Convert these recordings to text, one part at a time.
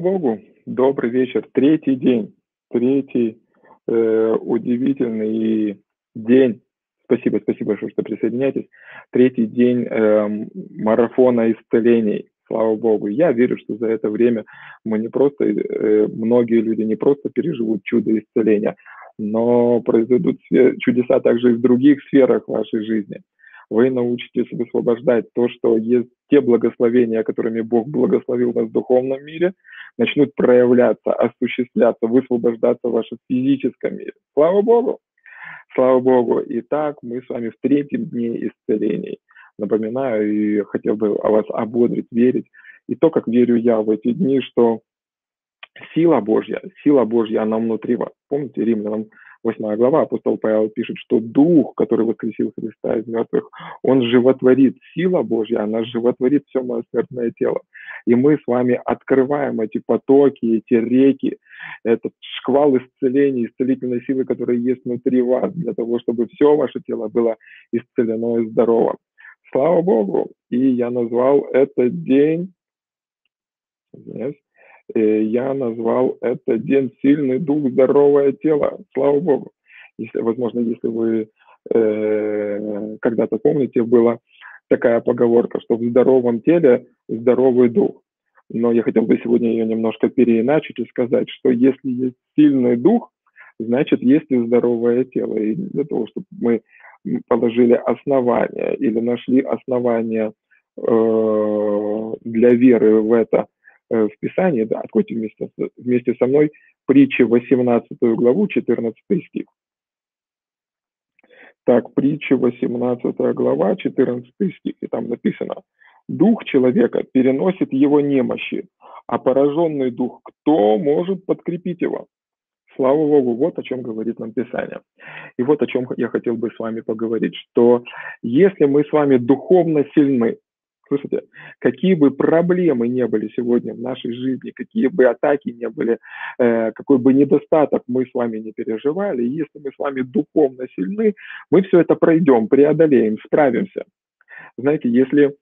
Богу, добрый вечер. Третий день, третий э, удивительный день. Спасибо, спасибо большое, что присоединяетесь. Третий день э, марафона исцелений. Слава Богу. Я верю, что за это время мы не просто, э, многие люди не просто переживут чудо исцеления, но произойдут чудеса также и в других сферах вашей жизни вы научитесь высвобождать то, что есть те благословения, которыми Бог благословил вас в духовном мире, начнут проявляться, осуществляться, высвобождаться в вашем физическом мире. Слава Богу! Слава Богу! Итак, мы с вами в третьем дне исцелений. Напоминаю и хотел бы вас ободрить, верить. И то, как верю я в эти дни, что сила Божья, сила Божья, она внутри вас. Помните, римлянам 8 глава, апостол Павел пишет, что Дух, который воскресил Христа из мертвых, он животворит. Сила Божья, она животворит все мое смертное тело. И мы с вами открываем эти потоки, эти реки, этот шквал исцеления, исцелительной силы, которая есть внутри вас, для того, чтобы все ваше тело было исцелено и здорово. Слава Богу! И я назвал этот день, извиняюсь, я назвал это день сильный дух, здоровое тело. Слава Богу. Если, возможно, если вы э, когда-то помните, была такая поговорка, что в здоровом теле здоровый дух. Но я хотел бы сегодня ее немножко переиначить и сказать, что если есть сильный дух, значит, есть и здоровое тело. И для того, чтобы мы положили основания или нашли основания э, для веры в это – Э, в Писании, да, откройте вместе, вместе со мной притчи 18 главу, 14 стих. Так, притча 18 глава, 14 стих, и там написано, «Дух человека переносит его немощи, а пораженный дух, кто может подкрепить его?» Слава Богу, вот о чем говорит нам Писание. И вот о чем я хотел бы с вами поговорить, что если мы с вами духовно сильны, Слушайте, какие бы проблемы не были сегодня в нашей жизни, какие бы атаки не были, э, какой бы недостаток мы с вами не переживали, если мы с вами духовно сильны, мы все это пройдем, преодолеем, справимся. Знаете, если,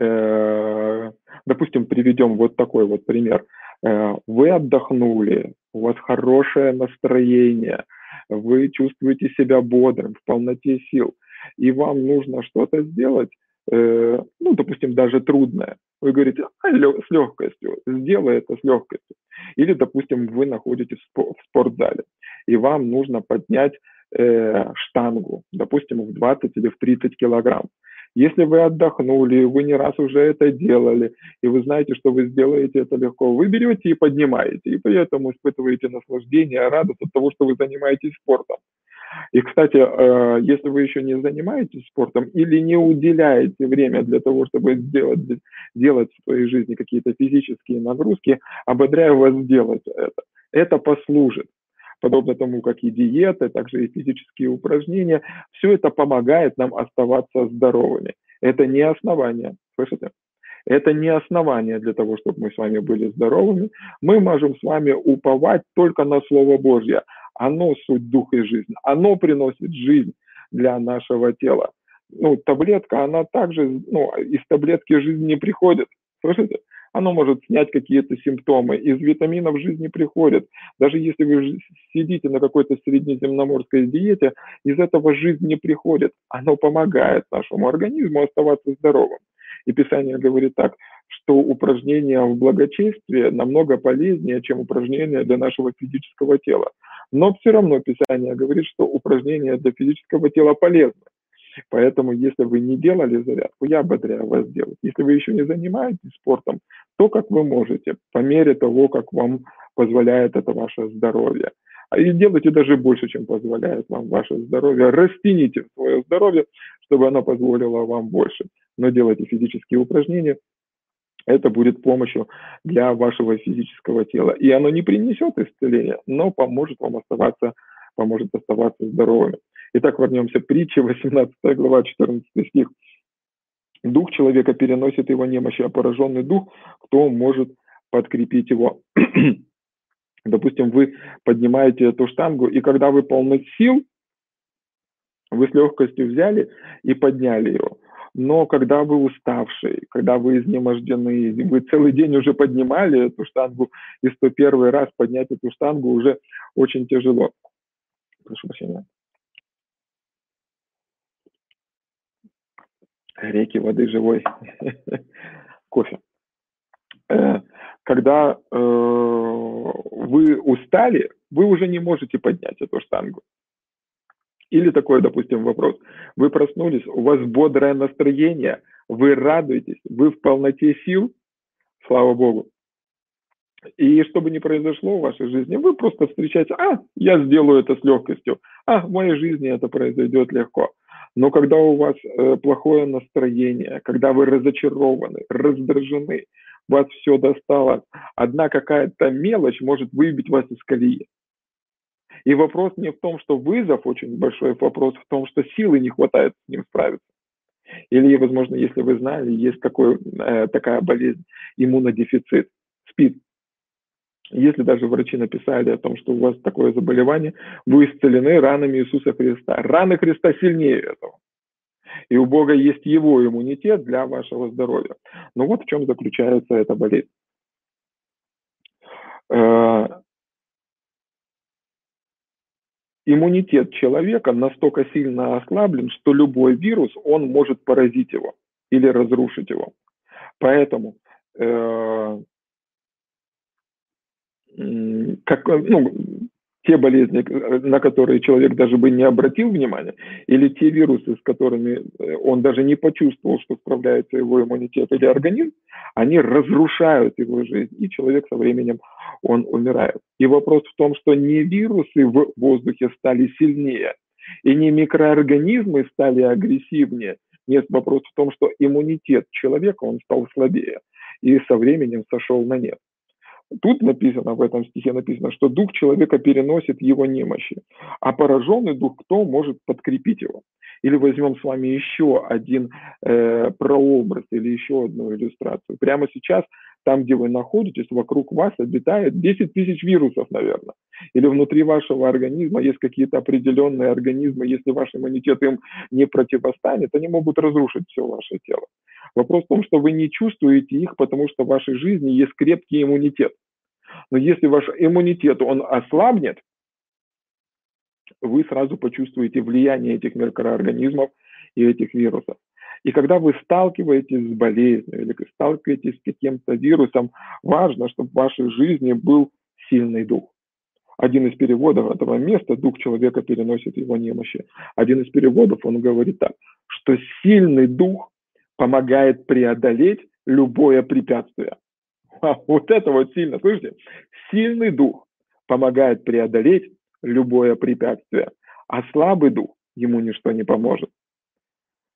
э, допустим, приведем вот такой вот пример. Э, вы отдохнули, у вас хорошее настроение, вы чувствуете себя бодрым, в полноте сил, и вам нужно что-то сделать, Э, ну, допустим, даже трудное, вы говорите, а, с легкостью, сделай это с легкостью. Или, допустим, вы находитесь в спортзале, и вам нужно поднять э, штангу, допустим, в 20 или в 30 килограмм. Если вы отдохнули, вы не раз уже это делали, и вы знаете, что вы сделаете это легко, вы берете и поднимаете, и при этом испытываете наслаждение, радость от того, что вы занимаетесь спортом. И, кстати, э, если вы еще не занимаетесь спортом или не уделяете время для того, чтобы сделать, делать в своей жизни какие-то физические нагрузки, ободряю вас сделать это. Это послужит. Подобно тому, как и диета, также и физические упражнения, все это помогает нам оставаться здоровыми. Это не основание, слышите? Это не основание для того, чтобы мы с вами были здоровыми. Мы можем с вами уповать только на Слово Божье. Оно суть духа и жизнь. Оно приносит жизнь для нашего тела. Ну, таблетка, она также, ну, из таблетки жизнь не приходит. Слышите? Оно может снять какие-то симптомы. Из витаминов жизнь не приходит. Даже если вы сидите на какой-то среднеземноморской диете, из этого жизнь не приходит. Оно помогает нашему организму оставаться здоровым. И Писание говорит так, что упражнения в благочестии намного полезнее, чем упражнения для нашего физического тела. Но все равно Писание говорит, что упражнения для физического тела полезны. Поэтому, если вы не делали зарядку, я ободряю вас делать. Если вы еще не занимаетесь спортом, то как вы можете, по мере того, как вам позволяет это ваше здоровье. А и делайте даже больше, чем позволяет вам ваше здоровье. Растяните свое здоровье, чтобы оно позволило вам больше. Но делайте физические упражнения, это будет помощью для вашего физического тела. И оно не принесет исцеления, но поможет вам оставаться, поможет оставаться здоровыми. Итак, вернемся к притче, 18 глава, 14 стих. Дух человека переносит его немощи, а пораженный дух, кто может подкрепить его? Допустим, вы поднимаете эту штангу, и когда вы полны сил, вы с легкостью взяли и подняли его. Но когда вы уставший, когда вы изнемождены, вы целый день уже поднимали эту штангу, и 101 раз поднять эту штангу уже очень тяжело. Прошу прощения. Реки воды живой. Кофе. Э, когда э, вы устали, вы уже не можете поднять эту штангу. Или такой, допустим, вопрос. Вы проснулись, у вас бодрое настроение, вы радуетесь, вы в полноте сил, слава Богу. И что бы ни произошло в вашей жизни, вы просто встречаете, а, я сделаю это с легкостью, а, в моей жизни это произойдет легко. Но когда у вас э, плохое настроение, когда вы разочарованы, раздражены, вас все достало, одна какая-то мелочь может выбить вас из колеи. И вопрос не в том, что вызов очень большой, вопрос в том, что силы не хватает с ним справиться. Или, возможно, если вы знали, есть такой, э, такая болезнь, иммунодефицит, СПИД. Если даже врачи написали о том, что у вас такое заболевание, вы исцелены ранами Иисуса Христа. Раны Христа сильнее этого. И у Бога есть его иммунитет для вашего здоровья. Но вот в чем заключается эта болезнь. Э, иммунитет человека настолько сильно ослаблен, что любой вирус, он может поразить его или разрушить его. Поэтому э, как, ну, те болезни, на которые человек даже бы не обратил внимания, или те вирусы, с которыми э, он даже не почувствовал, что справляется его иммунитет или организм, они разрушают его жизнь, и человек со временем он умирает. И вопрос в том, что не вирусы в воздухе стали сильнее, и не микроорганизмы стали агрессивнее. Нет, вопрос в том, что иммунитет человека, он стал слабее, и со временем сошел на нет. Тут написано, в этом стихе написано, что дух человека переносит его немощи, а пораженный дух кто может подкрепить его? Или возьмем с вами еще один э, прообраз или еще одну иллюстрацию. Прямо сейчас, там, где вы находитесь, вокруг вас обитает 10 тысяч вирусов, наверное. Или внутри вашего организма есть какие-то определенные организмы, если ваш иммунитет им не противостанет, они могут разрушить все ваше тело. Вопрос в том, что вы не чувствуете их, потому что в вашей жизни есть крепкий иммунитет. Но если ваш иммунитет, он ослабнет, вы сразу почувствуете влияние этих микроорганизмов и этих вирусов. И когда вы сталкиваетесь с болезнью или сталкиваетесь с каким-то вирусом, важно, чтобы в вашей жизни был сильный дух. Один из переводов этого места, дух человека переносит его немощи. Один из переводов, он говорит так, что сильный дух помогает преодолеть любое препятствие. Вот это вот сильно, слышите? Сильный дух помогает преодолеть любое препятствие, а слабый дух ему ничто не поможет.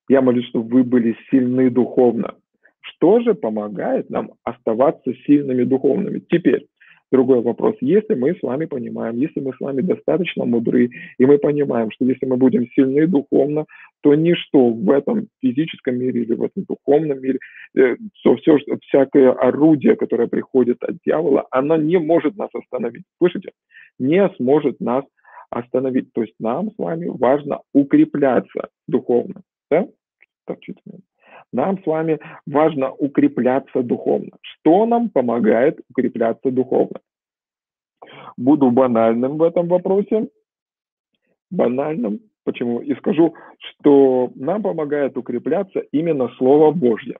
Я молюсь, чтобы вы были сильны духовно. Что же помогает нам оставаться сильными духовными? Теперь, Другой вопрос, если мы с вами понимаем, если мы с вами достаточно мудры, и мы понимаем, что если мы будем сильны духовно, то ничто в этом физическом мире или в этом духовном мире, э, то все, всякое орудие, которое приходит от дьявола, оно не может нас остановить. Слышите? Не сможет нас остановить. То есть нам с вами важно укрепляться духовно. Да? Так, чуть нам с вами важно укрепляться духовно. Что нам помогает укрепляться духовно? Буду банальным в этом вопросе. Банальным. Почему? И скажу, что нам помогает укрепляться именно Слово Божье.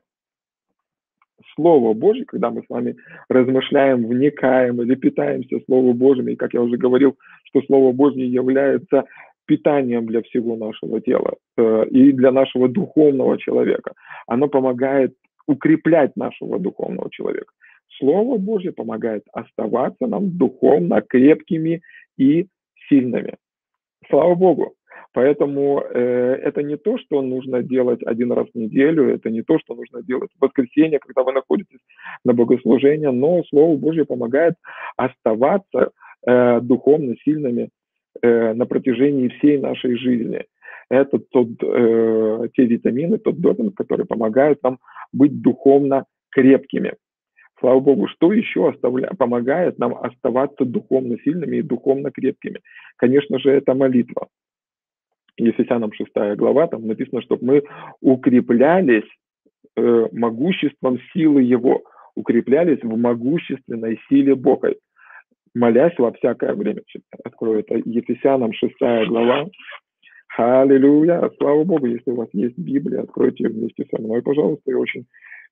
Слово Божье, когда мы с вами размышляем, вникаем или питаемся Словом Божьим, и как я уже говорил, что Слово Божье является питанием для всего нашего тела э, и для нашего духовного человека. Оно помогает укреплять нашего духовного человека. Слово Божье помогает оставаться нам духовно крепкими и сильными. Слава Богу. Поэтому э, это не то, что нужно делать один раз в неделю, это не то, что нужно делать в воскресенье, когда вы находитесь на богослужении, но Слово Божье помогает оставаться э, духовно сильными э, на протяжении всей нашей жизни. Это тот, э, те витамины, тот допинг, которые помогают нам быть духовно крепкими. Слава Богу, что еще оставля... помогает нам оставаться духовно сильными и духовно крепкими? Конечно же, это молитва. Ефесянам 6 глава, там написано, чтобы мы укреплялись э, могуществом силы Его, укреплялись в могущественной силе Бога, молясь во всякое время. Открою это Ефесянам 6 глава. Аллилуйя! Слава Богу, если у вас есть Библия, откройте ее вместе со мной, пожалуйста, и очень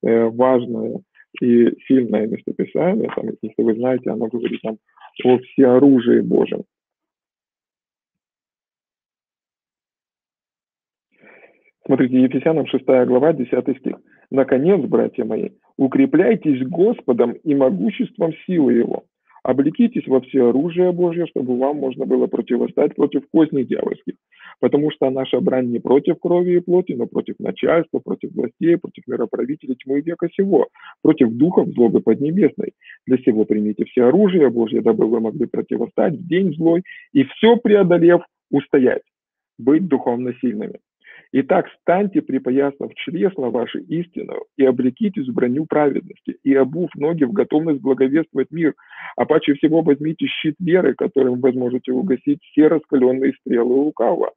э, важное и сильное местописание, там, если вы знаете, оно говорит нам о всеоружии Божьем. Смотрите, Ефесянам 6 глава, 10 стих. «Наконец, братья мои, укрепляйтесь Господом и могуществом силы Его. Облекитесь во все оружие Божье, чтобы вам можно было противостать против козней дьявольских. Потому что наша брань не против крови и плоти, но против начальства, против властей, против мироправителей тьмы века сего, против духов злобы поднебесной. Для сего примите все оружие Божье, дабы вы могли противостать в день злой и все преодолев устоять, быть духовно сильными. Итак, станьте, припоясав чресла ваши истину, и облекитесь в броню праведности, и обув ноги в готовность благовествовать мир, а паче всего возьмите щит веры, которым вы сможете угасить все раскаленные стрелы лукавого,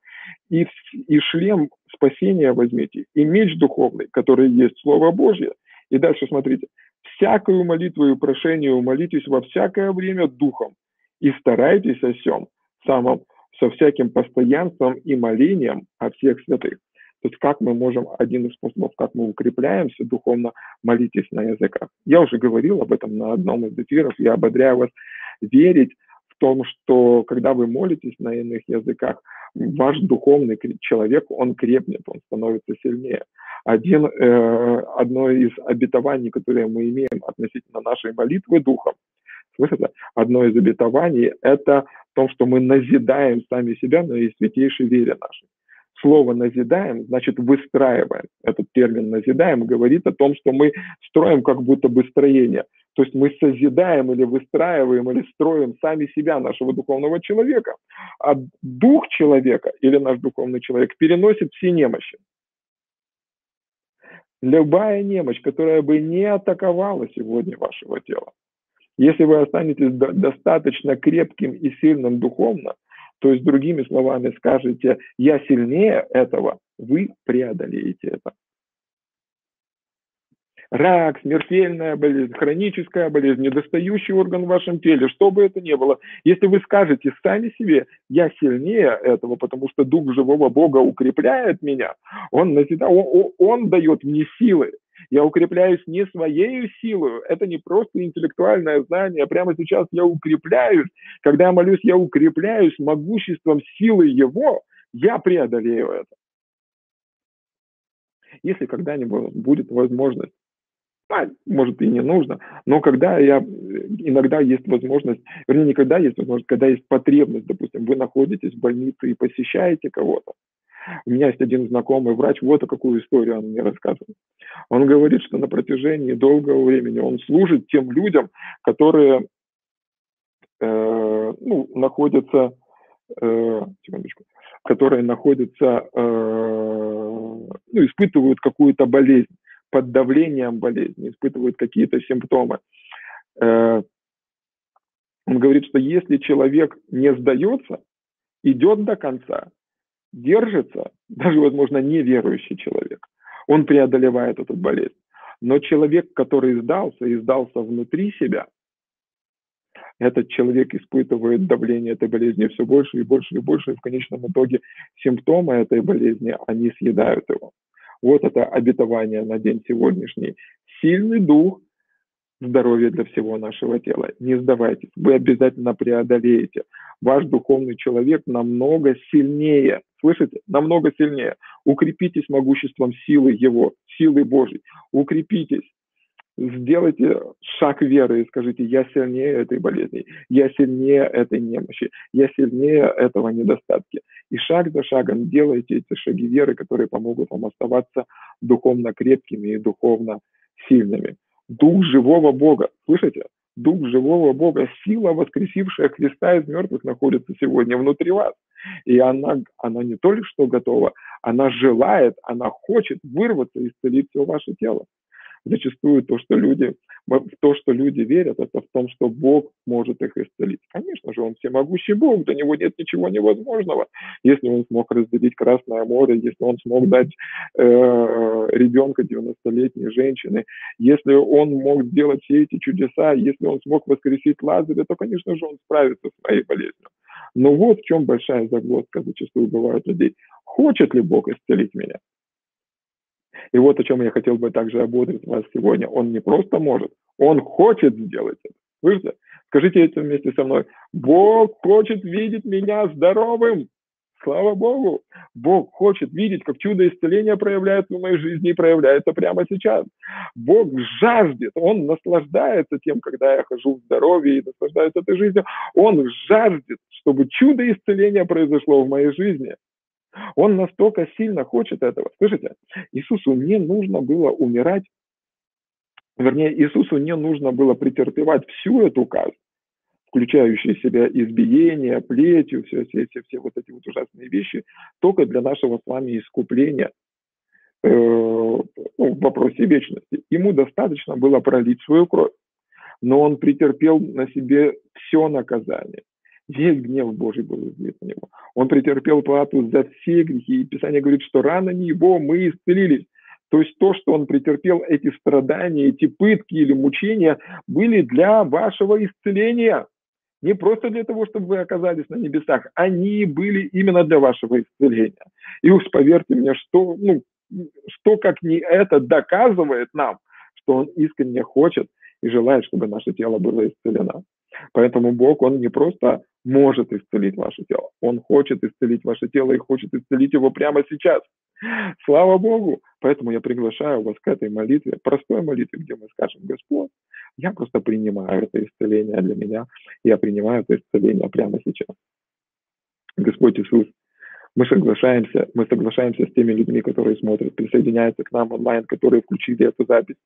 и, и шлем спасения возьмите, и меч духовный, который есть Слово Божье. И дальше смотрите. «Всякую молитву и прошение умолитесь во всякое время духом, и старайтесь о всем самом со всяким постоянством и молением о всех святых. То есть как мы можем, один из способов, как мы укрепляемся духовно, молитесь на языках. Я уже говорил об этом на одном из эфиров, я ободряю вас верить в том, что когда вы молитесь на иных языках, ваш духовный человек, он крепнет, он становится сильнее. Один, э, одно из обетований, которые мы имеем относительно нашей молитвы духом, слышите, одно из обетований – это в том, что мы назидаем сами себя на святейшей вере нашей. Слово «назидаем» значит «выстраиваем». Этот термин «назидаем» говорит о том, что мы строим как будто бы строение. То есть мы созидаем или выстраиваем или строим сами себя, нашего духовного человека. А дух человека или наш духовный человек переносит все немощи. Любая немощь, которая бы не атаковала сегодня вашего тела, если вы останетесь достаточно крепким и сильным духовно, то есть другими словами скажете «я сильнее этого», вы преодолеете это. Рак, смертельная болезнь, хроническая болезнь, недостающий орган в вашем теле, что бы это ни было, если вы скажете сами себе «я сильнее этого, потому что Дух живого Бога укрепляет меня», Он, он, он дает мне силы, я укрепляюсь не своей силой, это не просто интеллектуальное знание, прямо сейчас я укрепляюсь, когда я молюсь, я укрепляюсь могуществом силы Его, я преодолею это. Если когда-нибудь будет возможность, а, может и не нужно, но когда я, иногда есть возможность, вернее, никогда есть возможность, когда есть потребность, допустим, вы находитесь в больнице и посещаете кого-то, у меня есть один знакомый врач, вот какую историю он мне рассказывал. Он говорит, что на протяжении долгого времени он служит тем людям, которые э, ну, находятся, э, секундочку, которые находятся, э, ну, испытывают какую-то болезнь, под давлением болезни, испытывают какие-то симптомы. Э, он говорит, что если человек не сдается, идет до конца, держится, даже, возможно, неверующий человек, он преодолевает эту болезнь. Но человек, который сдался и сдался внутри себя, этот человек испытывает давление этой болезни все больше и больше и больше, и в конечном итоге симптомы этой болезни, они съедают его. Вот это обетование на день сегодняшний. Сильный дух здоровье для всего нашего тела. Не сдавайтесь, вы обязательно преодолеете. Ваш духовный человек намного сильнее, слышите, намного сильнее. Укрепитесь могуществом силы Его, силы Божьей. Укрепитесь. Сделайте шаг веры и скажите, я сильнее этой болезни, я сильнее этой немощи, я сильнее этого недостатки. И шаг за шагом делайте эти шаги веры, которые помогут вам оставаться духовно крепкими и духовно сильными. Дух живого Бога. Слышите? Дух живого Бога, сила, воскресившая Христа из мертвых, находится сегодня внутри вас. И она, она не только что готова, она желает, она хочет вырваться и исцелить все ваше тело. Зачастую то, что люди, в то, что люди верят, это в том, что Бог может их исцелить. Конечно же, Он всемогущий Бог, для Него нет ничего невозможного. Если Он смог разделить Красное море, если Он смог дать э, ребенка 90-летней женщины, если Он мог сделать все эти чудеса, если Он смог воскресить Лазаря, то, конечно же, Он справится с моей болезнью. Но вот в чем большая загвоздка зачастую бывает людей. Хочет ли Бог исцелить меня? И вот о чем я хотел бы также ободрить вас сегодня. Он не просто может, он хочет сделать это. Слышите? Скажите это вместе со мной. Бог хочет видеть меня здоровым. Слава Богу! Бог хочет видеть, как чудо исцеления проявляется в моей жизни и проявляется прямо сейчас. Бог жаждет, Он наслаждается тем, когда я хожу в здоровье и наслаждаюсь этой жизнью. Он жаждет, чтобы чудо исцеления произошло в моей жизни. Он настолько сильно хочет этого. Слышите, Иисусу не нужно было умирать, вернее, Иисусу не нужно было претерпевать всю эту казнь, включающие в себя избиение, плетью, все, все, все, все вот эти вот ужасные вещи, только для нашего с вами искупления э, ну, в вопросе вечности. Ему достаточно было пролить свою кровь, но он претерпел на себе все наказание. Весь гнев Божий был излит на него. Он претерпел плату за все грехи. И Писание говорит, что ранами его мы исцелились. То есть то, что он претерпел, эти страдания, эти пытки или мучения, были для вашего исцеления. Не просто для того, чтобы вы оказались на небесах, они были именно для вашего исцеления. И уж поверьте мне, что, ну, что как не это доказывает нам, что он искренне хочет и желает, чтобы наше тело было исцелено. Поэтому Бог, Он не просто может исцелить ваше тело, Он хочет исцелить ваше тело и хочет исцелить его прямо сейчас. Слава Богу! Поэтому я приглашаю вас к этой молитве, простой молитве, где мы скажем, Господь, я просто принимаю это исцеление для меня, я принимаю это исцеление прямо сейчас. Господь Иисус, мы соглашаемся, мы соглашаемся с теми людьми, которые смотрят, присоединяются к нам онлайн, которые включили эту запись.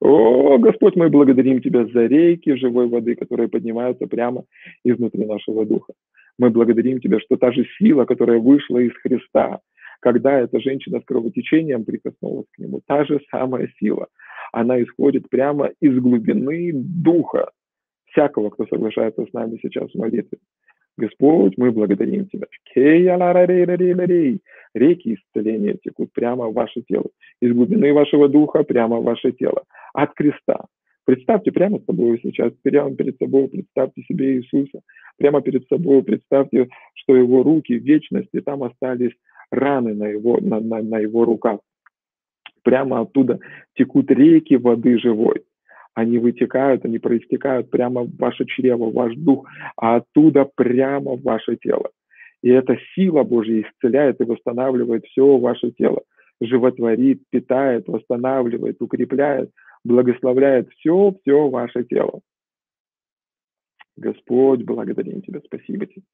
О, Господь, мы благодарим Тебя за рейки живой воды, которые поднимаются прямо изнутри нашего духа. Мы благодарим Тебя, что та же сила, которая вышла из Христа, когда эта женщина с кровотечением прикоснулась к Нему, та же самая сила, она исходит прямо из глубины духа всякого, кто соглашается с нами сейчас в молитве. Господь, мы благодарим Тебя. Реки исцеления текут прямо в ваше тело. Из глубины вашего духа прямо в ваше тело. От креста. Представьте прямо с собой сейчас, прямо перед собой представьте себе Иисуса. Прямо перед собой представьте, что его руки в вечности, там остались раны на его, на, на, на его руках. Прямо оттуда текут реки воды живой они вытекают, они проистекают прямо в ваше чрево, в ваш дух, а оттуда прямо в ваше тело. И эта сила Божья исцеляет и восстанавливает все ваше тело, животворит, питает, восстанавливает, укрепляет, благословляет все-все ваше тело. Господь, благодарим Тебя, спасибо Тебе.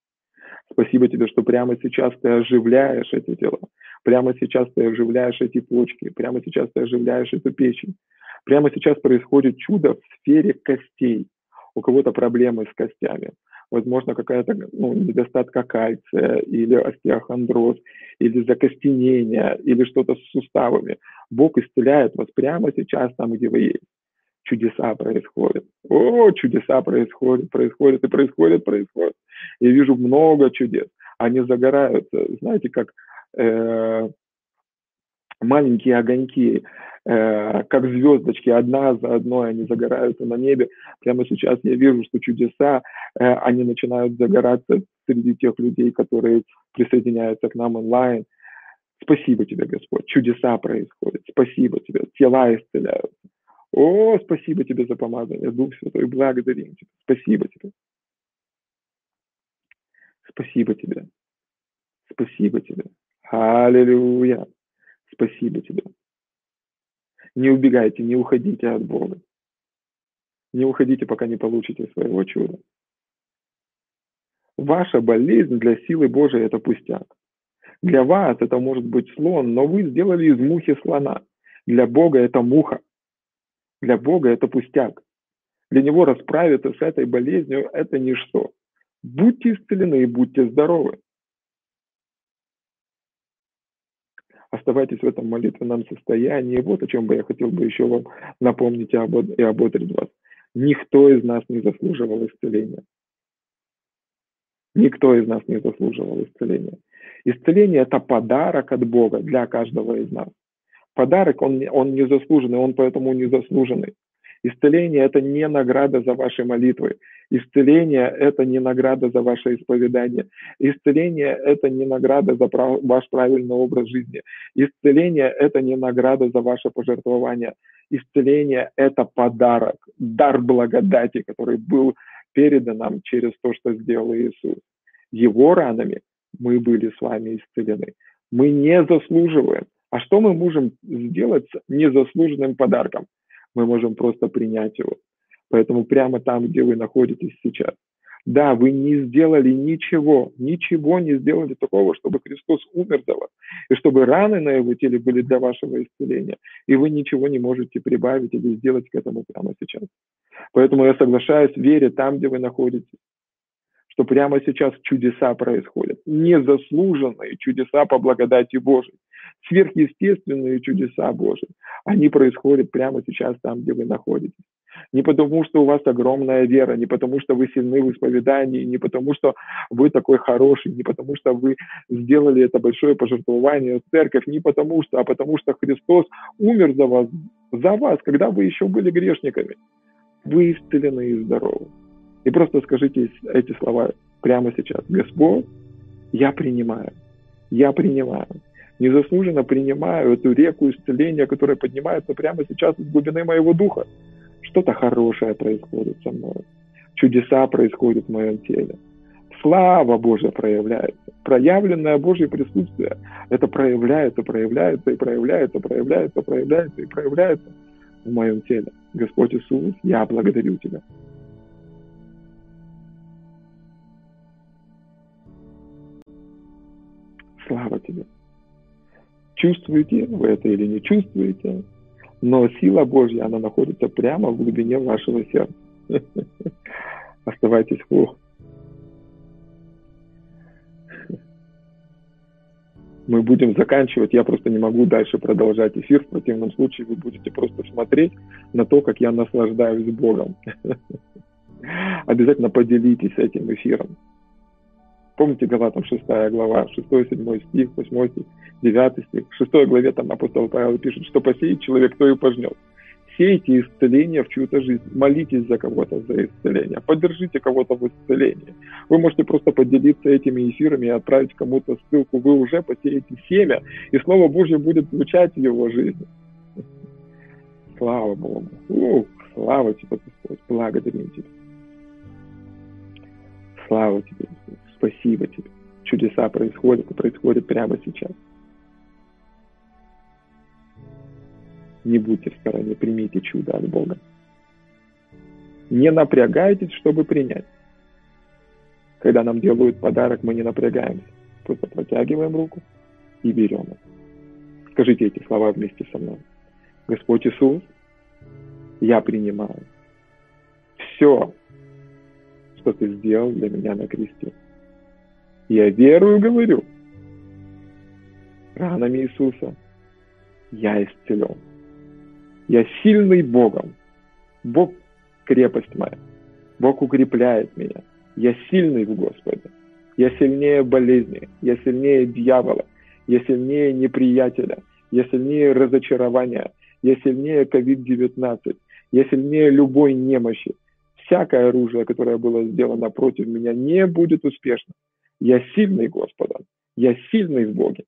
Спасибо Тебе, что прямо сейчас Ты оживляешь эти тела, прямо сейчас Ты оживляешь эти почки, прямо сейчас Ты оживляешь эту печень, Прямо сейчас происходит чудо в сфере костей. У кого-то проблемы с костями. Возможно, какая-то ну, недостатка кальция или остеохондроз, или закостенение, или что-то с суставами. Бог исцеляет вас прямо сейчас там, где вы есть. Чудеса происходят. О, чудеса происходят, происходят и происходят, происходят. Я вижу много чудес. Они загораются, знаете, как э, маленькие огоньки, э, как звездочки, одна за одной они загораются на небе. Прямо сейчас я вижу, что чудеса, э, они начинают загораться среди тех людей, которые присоединяются к нам онлайн. Спасибо тебе, Господь. Чудеса происходят. Спасибо тебе. Тела исцеляются. О, спасибо тебе за помазание, Дух Святой. Благодарим тебя. Спасибо тебе. Спасибо тебе. Спасибо тебе. Аллилуйя. Спасибо тебе. Не убегайте, не уходите от Бога. Не уходите, пока не получите своего чуда. Ваша болезнь для силы Божией – это пустяк. Для вас это может быть слон, но вы сделали из мухи слона. Для Бога это муха. Для Бога это пустяк. Для Него расправиться с этой болезнью – это ничто. Будьте исцелены и будьте здоровы. Оставайтесь в этом молитвенном состоянии. Вот о чем бы я хотел бы еще вам напомнить и, обод... и ободрить вас. Никто из нас не заслуживал исцеления. Никто из нас не заслуживал исцеления. Исцеление – это подарок от Бога для каждого из нас. Подарок, он, он незаслуженный, он поэтому незаслуженный. Исцеление – это не награда за ваши молитвы. Исцеление – это не награда за ваше исповедание. Исцеление – это не награда за прав... ваш правильный образ жизни. Исцеление – это не награда за ваше пожертвование. Исцеление – это подарок, дар благодати, который был передан нам через то, что сделал Иисус. Его ранами мы были с вами исцелены. Мы не заслуживаем. А что мы можем сделать с незаслуженным подарком? Мы можем просто принять его. Поэтому прямо там, где вы находитесь сейчас, да, вы не сделали ничего, ничего не сделали такого, чтобы Христос умер за вас, и чтобы раны на его теле были для вашего исцеления, и вы ничего не можете прибавить или сделать к этому прямо сейчас. Поэтому я соглашаюсь, вере там, где вы находитесь, что прямо сейчас чудеса происходят, незаслуженные чудеса по благодати Божией, сверхъестественные чудеса Божьи. Они происходят прямо сейчас там, где вы находитесь. Не потому, что у вас огромная вера, не потому, что вы сильны в исповедании, не потому, что вы такой хороший, не потому, что вы сделали это большое пожертвование в церковь, не потому что, а потому что Христос умер за вас, за вас, когда вы еще были грешниками. Вы исцелены и здоровы. И просто скажите эти слова прямо сейчас. Господь, я принимаю. Я принимаю. Незаслуженно принимаю эту реку исцеления, которая поднимается прямо сейчас из глубины моего духа. Что-то хорошее происходит со мной. Чудеса происходят в моем теле. Слава Божья проявляется. Проявленное Божье присутствие, это проявляется, проявляется и проявляется, проявляется, проявляется и проявляется в моем теле. Господь Иисус, я благодарю Тебя. Слава Тебе. Чувствуете вы это или не чувствуете, но сила Божья, она находится прямо в глубине вашего сердца. Оставайтесь в мы будем заканчивать. Я просто не могу дальше продолжать эфир. В противном случае вы будете просто смотреть на то, как я наслаждаюсь Богом. Обязательно поделитесь этим эфиром. Помните Галатам 6 глава, 6-7 стих, 8 стих, 9 стих. В 6 главе там апостол Павел пишет, что посеет человек, то и пожнет. Сейте исцеление в чью-то жизнь, молитесь за кого-то за исцеление, поддержите кого-то в исцелении. Вы можете просто поделиться этими эфирами и отправить кому-то ссылку. Вы уже посеете семя, и Слово Божье будет звучать в его жизни. Слава Богу. Ух, слава тебе, Господь. Благодарим тебя. Слава тебе. Спасибо тебе. Чудеса происходят и происходят прямо сейчас. Не будьте в стороне, примите чудо от Бога. Не напрягайтесь, чтобы принять. Когда нам делают подарок, мы не напрягаемся. Просто протягиваем руку и берем это. Скажите эти слова вместе со мной. Господь Иисус, я принимаю все, что Ты сделал для меня на кресте. Я верую, говорю, ранами Иисуса я исцелен. Я сильный Богом. Бог – крепость моя. Бог укрепляет меня. Я сильный в Господе. Я сильнее болезни. Я сильнее дьявола. Я сильнее неприятеля. Я сильнее разочарования. Я сильнее COVID-19. Я сильнее любой немощи. Всякое оружие, которое было сделано против меня, не будет успешно. Я сильный Господом, я сильный в Боге.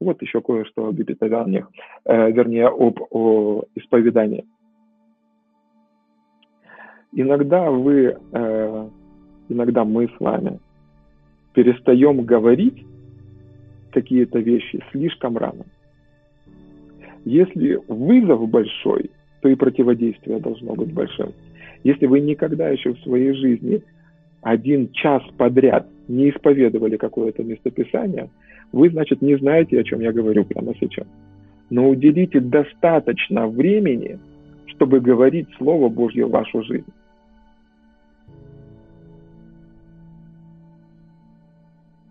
Вот еще кое-что об эпитаниях, э, вернее, об о исповедании. Иногда вы, э, иногда мы с вами перестаем говорить какие-то вещи слишком рано. Если вызов большой, то и противодействие должно быть большим. Если вы никогда еще в своей жизни один час подряд не исповедовали какое-то местописание, вы, значит, не знаете, о чем я говорю прямо сейчас. Но уделите достаточно времени, чтобы говорить Слово Божье в вашу жизнь.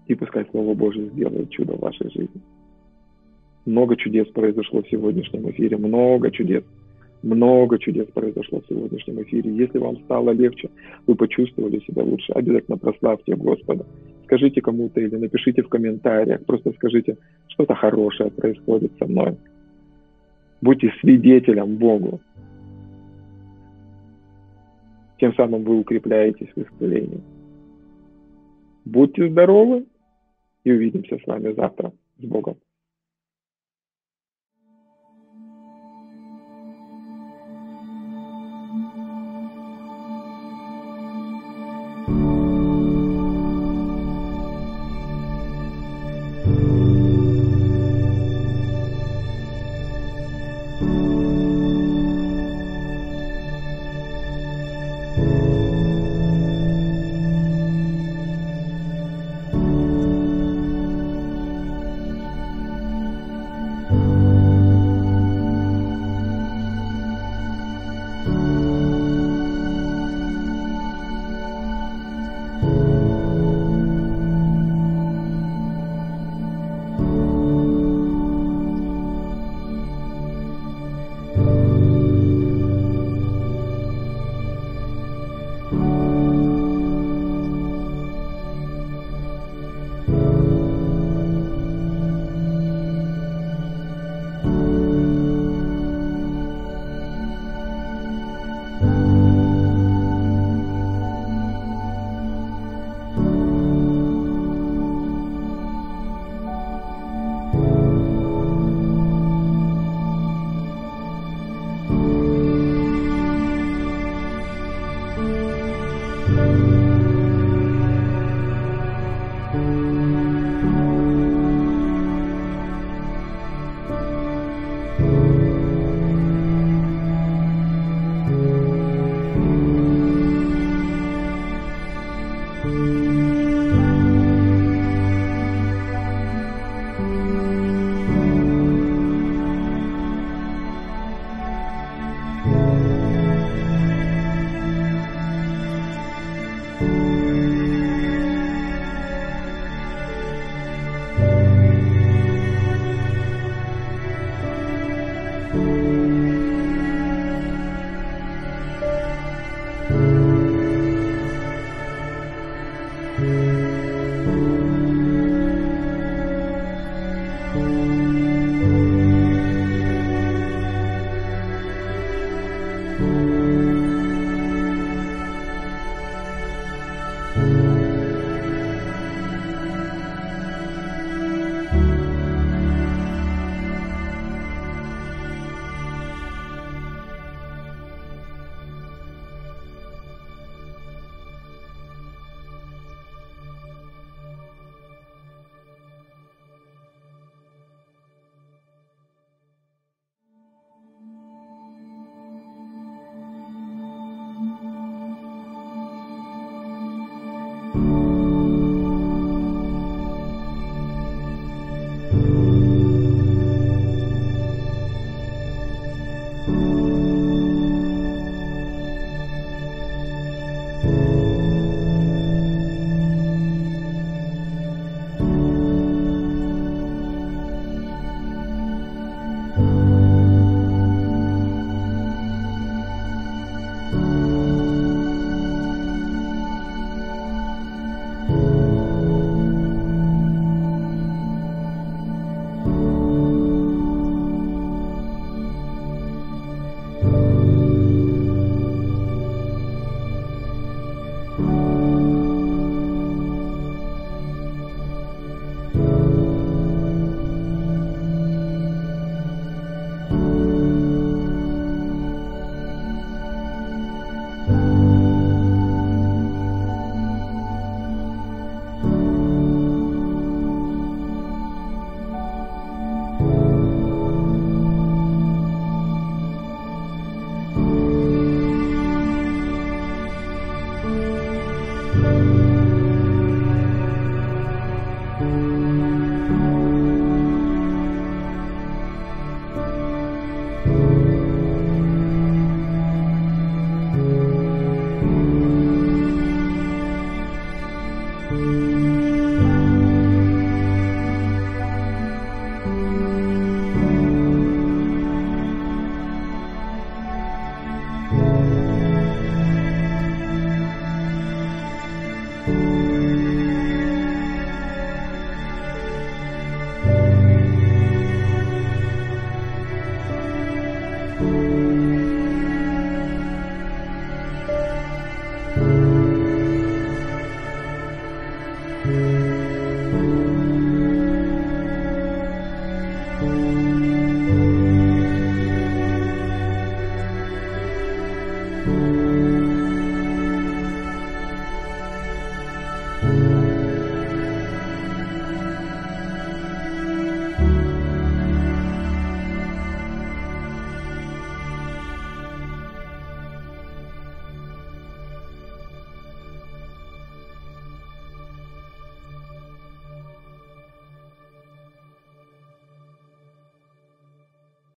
И пускай Слово Божье сделает чудо в вашей жизни. Много чудес произошло в сегодняшнем эфире, много чудес. Много чудес произошло в сегодняшнем эфире. Если вам стало легче, вы почувствовали себя лучше, обязательно прославьте Господа. Скажите кому-то или напишите в комментариях, просто скажите, что-то хорошее происходит со мной. Будьте свидетелем Богу. Тем самым вы укрепляетесь в исцелении. Будьте здоровы и увидимся с вами завтра. С Богом.